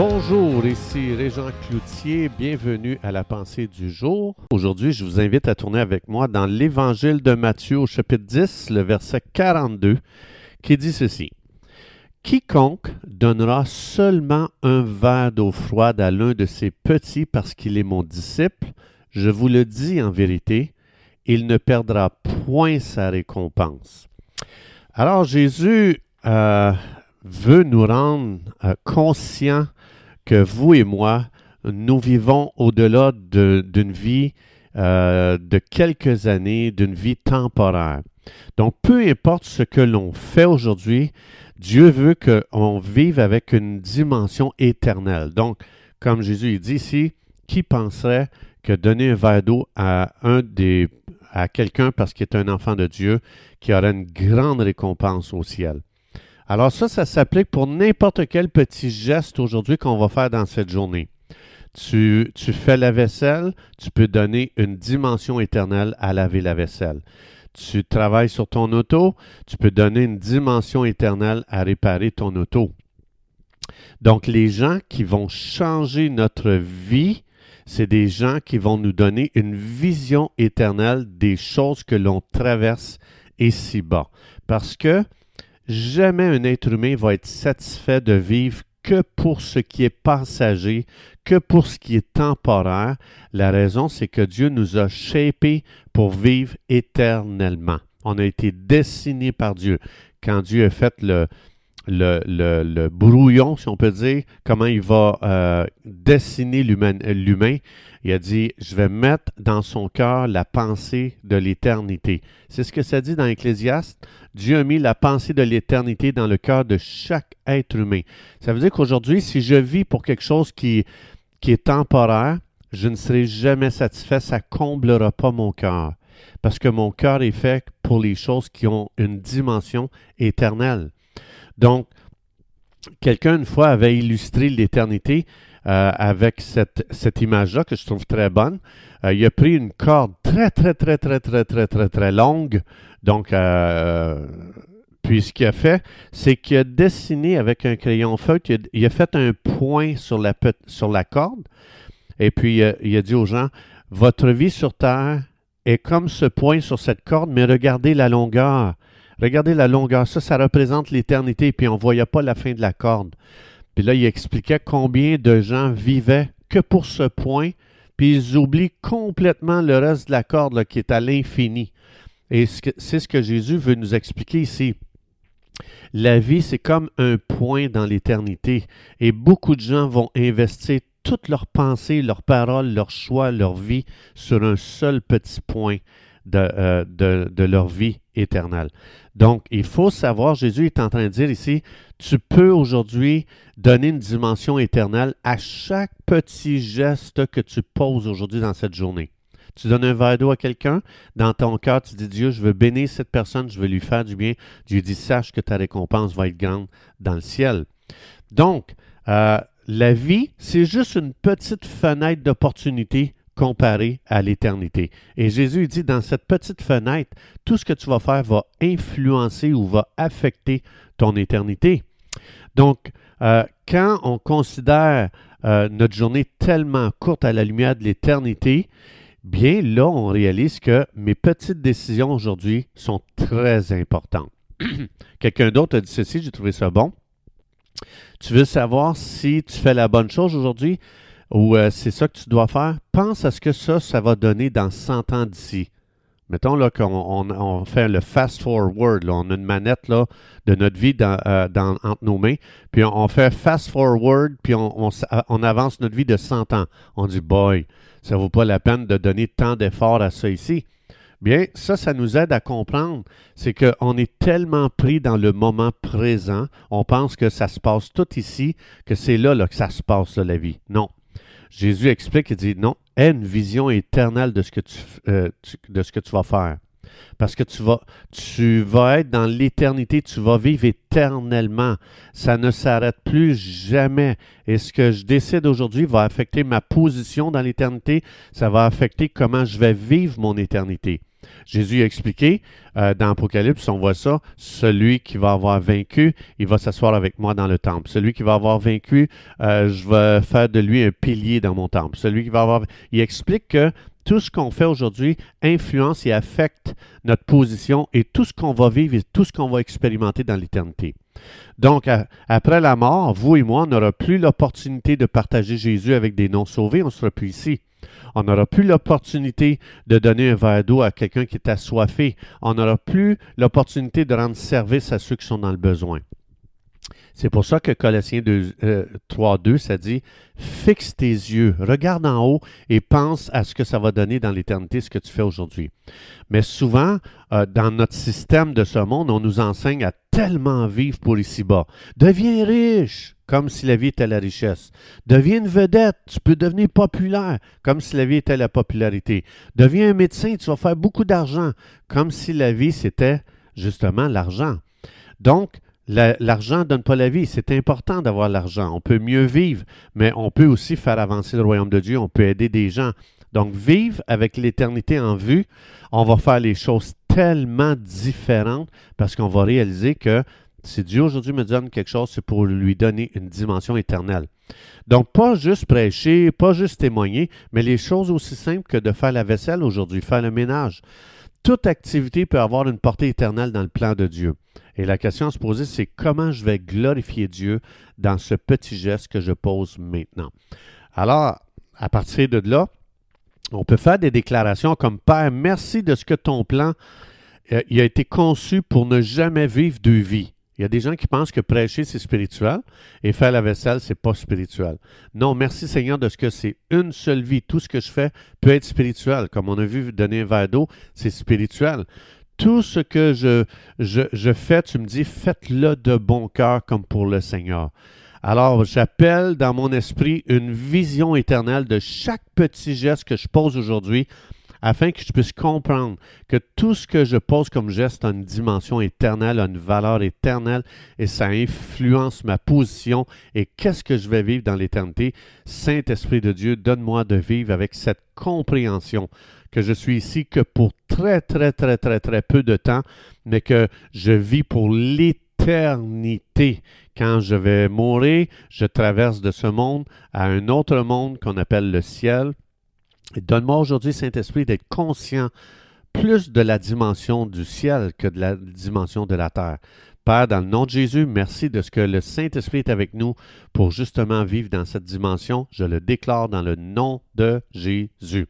Bonjour, ici Régent Cloutier, bienvenue à la pensée du jour. Aujourd'hui, je vous invite à tourner avec moi dans l'Évangile de Matthieu au chapitre 10, le verset 42, qui dit ceci. Quiconque donnera seulement un verre d'eau froide à l'un de ses petits parce qu'il est mon disciple, je vous le dis en vérité, il ne perdra point sa récompense. Alors Jésus euh, veut nous rendre euh, conscients que vous et moi, nous vivons au-delà d'une vie euh, de quelques années, d'une vie temporaire. Donc, peu importe ce que l'on fait aujourd'hui, Dieu veut qu'on vive avec une dimension éternelle. Donc, comme Jésus dit ici, qui penserait que donner un verre d'eau à à quelqu'un parce qu'il est un enfant de Dieu qui aura une grande récompense au ciel. Alors ça, ça s'applique pour n'importe quel petit geste aujourd'hui qu'on va faire dans cette journée. Tu, fais la vaisselle, tu peux donner une dimension éternelle à laver la vaisselle. Tu travailles sur ton auto, tu peux donner une dimension éternelle à réparer ton auto. Donc les gens qui vont changer notre vie, c'est des gens qui vont nous donner une vision éternelle des choses que l'on traverse ici-bas. Parce que jamais un être humain va être satisfait de vivre que pour ce qui est passager, que pour ce qui est temporaire. La raison, c'est que Dieu nous a shapés pour vivre éternellement. On a été dessinés par Dieu. Quand Dieu a fait le, le, brouillon, si on peut dire, comment il va euh, dessiner l'humain. Il a dit, je vais mettre dans son cœur la pensée de l'éternité. C'est ce que ça dit dans Ecclésiaste. Dieu a mis la pensée de l'éternité dans le cœur de chaque être humain. Ça veut dire qu'aujourd'hui, si je vis pour quelque chose qui, qui est temporaire, je ne serai jamais satisfait, ça comblera pas mon cœur. Parce que mon cœur est fait pour les choses qui ont une dimension éternelle. Donc, quelqu'un une fois avait illustré l'éternité euh, avec cette, image-là que je trouve très bonne. Euh, il a pris une corde très, très, très, très, très, très, très, très longue. Donc, euh, puis ce qu'il a fait, c'est qu'il a dessiné avec un crayon feutre, il a, fait un point sur la, sur la corde. Et puis, il a dit aux gens, votre vie sur Terre est comme ce point sur cette corde, mais regardez la longueur. Regardez la longueur, ça, ça représente l'éternité, puis on ne voyait pas la fin de la corde. Puis là, il expliquait combien de gens vivaient que pour ce point, puis ils oublient complètement le reste de la corde qui est à l'infini. Et c'est ce que Jésus veut nous expliquer ici. La vie, c'est comme un point dans l'éternité. Et beaucoup de gens vont investir toutes leurs pensées, leurs paroles, leurs choix, leur vie sur un seul petit point euh, de, leur vie éternelle. Donc, il faut savoir, Jésus est en train de dire ici, tu peux aujourd'hui donner une dimension éternelle à chaque petit geste que tu poses aujourd'hui dans cette journée. Tu donnes un verre d'eau à quelqu'un, dans ton cœur, tu dis Dieu, je veux bénir cette personne, je veux lui faire du bien. Dieu dit sache que ta récompense va être grande dans le ciel. Donc, euh, la vie, c'est juste une petite fenêtre d'opportunité comparé à l'éternité. Et Jésus dit, dans cette petite fenêtre, tout ce que tu vas faire va influencer ou va affecter ton éternité. Donc, euh, quand on considère euh, notre journée tellement courte à la lumière de l'éternité, bien là, on réalise que mes petites décisions aujourd'hui sont très importantes. Quelqu'un d'autre a dit ceci, j'ai trouvé ça bon. Tu veux savoir si tu fais la bonne chose aujourd'hui? Ou euh, c'est ça que tu dois faire, pense à ce que ça, ça va donner dans 100 ans d'ici. Mettons là qu'on on, fait le fast forward, on a une manette là, de notre vie dans, euh, entre nos mains, puis on, fait fast forward, puis on, on, avance notre vie de 100 ans. On dit, boy, ça vaut pas la peine de donner tant d'efforts à ça ici. Bien, ça, ça nous aide à comprendre, c'est qu'on est tellement pris dans le moment présent, on pense que ça se passe tout ici, que c'est là, là que ça se passe, la vie. Non, Jésus explique, il dit non, aie une vision éternelle de ce que tu, euh, de ce que tu vas faire. Parce que tu vas, tu vas être dans l'éternité, tu vas vivre éternellement. Ça ne s'arrête plus jamais. Et ce que je décide aujourd'hui va affecter ma position dans l'éternité. Ça va affecter comment je vais vivre mon éternité. Jésus a expliqué euh, dans Apocalypse, on voit ça, celui qui va avoir vaincu, il va s'asseoir avec moi dans le temple. Celui qui va avoir vaincu, euh, je vais faire de lui un pilier dans mon temple. Celui qui va avoir... Il explique que tout ce qu'on fait aujourd'hui influence et affecte notre position et tout ce qu'on va vivre et tout ce qu'on va expérimenter dans l'éternité. Donc, après la mort, vous et moi, on n'aura plus l'opportunité de partager Jésus avec des non-sauvés, on ne sera plus ici. On n'aura plus l'opportunité de donner un verre d'eau à quelqu'un qui est assoiffé. On n'aura plus l'opportunité de rendre service à ceux qui sont dans le besoin. C'est pour ça que Colossiens 3, 2, ça dit Fixe tes yeux, regarde en haut et pense à ce que ça va donner dans l'éternité, ce que tu fais aujourd'hui. Mais souvent, euh, dans notre système de ce monde, on nous enseigne à tellement vivre pour ici-bas. Deviens riche, comme si la vie était la richesse. Deviens une vedette, tu peux devenir populaire, comme si la vie était la popularité. Deviens un médecin, tu vas faire beaucoup d'argent, comme si la vie c'était justement l'argent. Donc, L'argent ne donne pas la vie. C'est important d'avoir l'argent. On peut mieux vivre, mais on peut aussi faire avancer le royaume de Dieu. On peut aider des gens. Donc, vivre avec l'éternité en vue, on va faire les choses tellement différentes parce qu'on va réaliser que si Dieu aujourd'hui me donne quelque chose, c'est pour lui donner une dimension éternelle. Donc, pas juste prêcher, pas juste témoigner, mais les choses aussi simples que de faire la vaisselle aujourd'hui, faire le ménage. Toute activité peut avoir une portée éternelle dans le plan de Dieu. Et la question à se poser, c'est comment je vais glorifier Dieu dans ce petit geste que je pose maintenant. Alors, à partir de là, on peut faire des déclarations comme Père, merci de ce que ton plan euh, a été conçu pour ne jamais vivre deux vies. Il y a des gens qui pensent que prêcher, c'est spirituel et faire la vaisselle, c'est pas spirituel. Non, merci Seigneur de ce que c'est une seule vie. Tout ce que je fais peut être spirituel. Comme on a vu donner un verre d'eau, c'est spirituel tout ce que je, je, fais, tu me dis, faites-le de bon cœur comme pour le Seigneur. Alors, j'appelle dans mon esprit une vision éternelle de chaque petit geste que je pose aujourd'hui afin que je puisse comprendre que tout ce que je pose comme geste a une dimension éternelle, a une valeur éternelle et ça influence ma position et qu'est-ce que je vais vivre dans l'éternité. Saint-Esprit de Dieu, donne-moi de vivre avec cette compréhension que je suis ici que pour très, très, très, très, très peu de temps, mais que je vis pour l'éternité. Quand je vais mourir, je traverse de ce monde à un autre monde qu'on appelle le ciel. Donne-moi aujourd'hui, Saint-Esprit, d'être conscient plus de la dimension du ciel que de la dimension de la terre. Père, dans le nom de Jésus, merci de ce que le Saint-Esprit est avec nous pour justement vivre dans cette dimension. Je le déclare dans le nom de Jésus.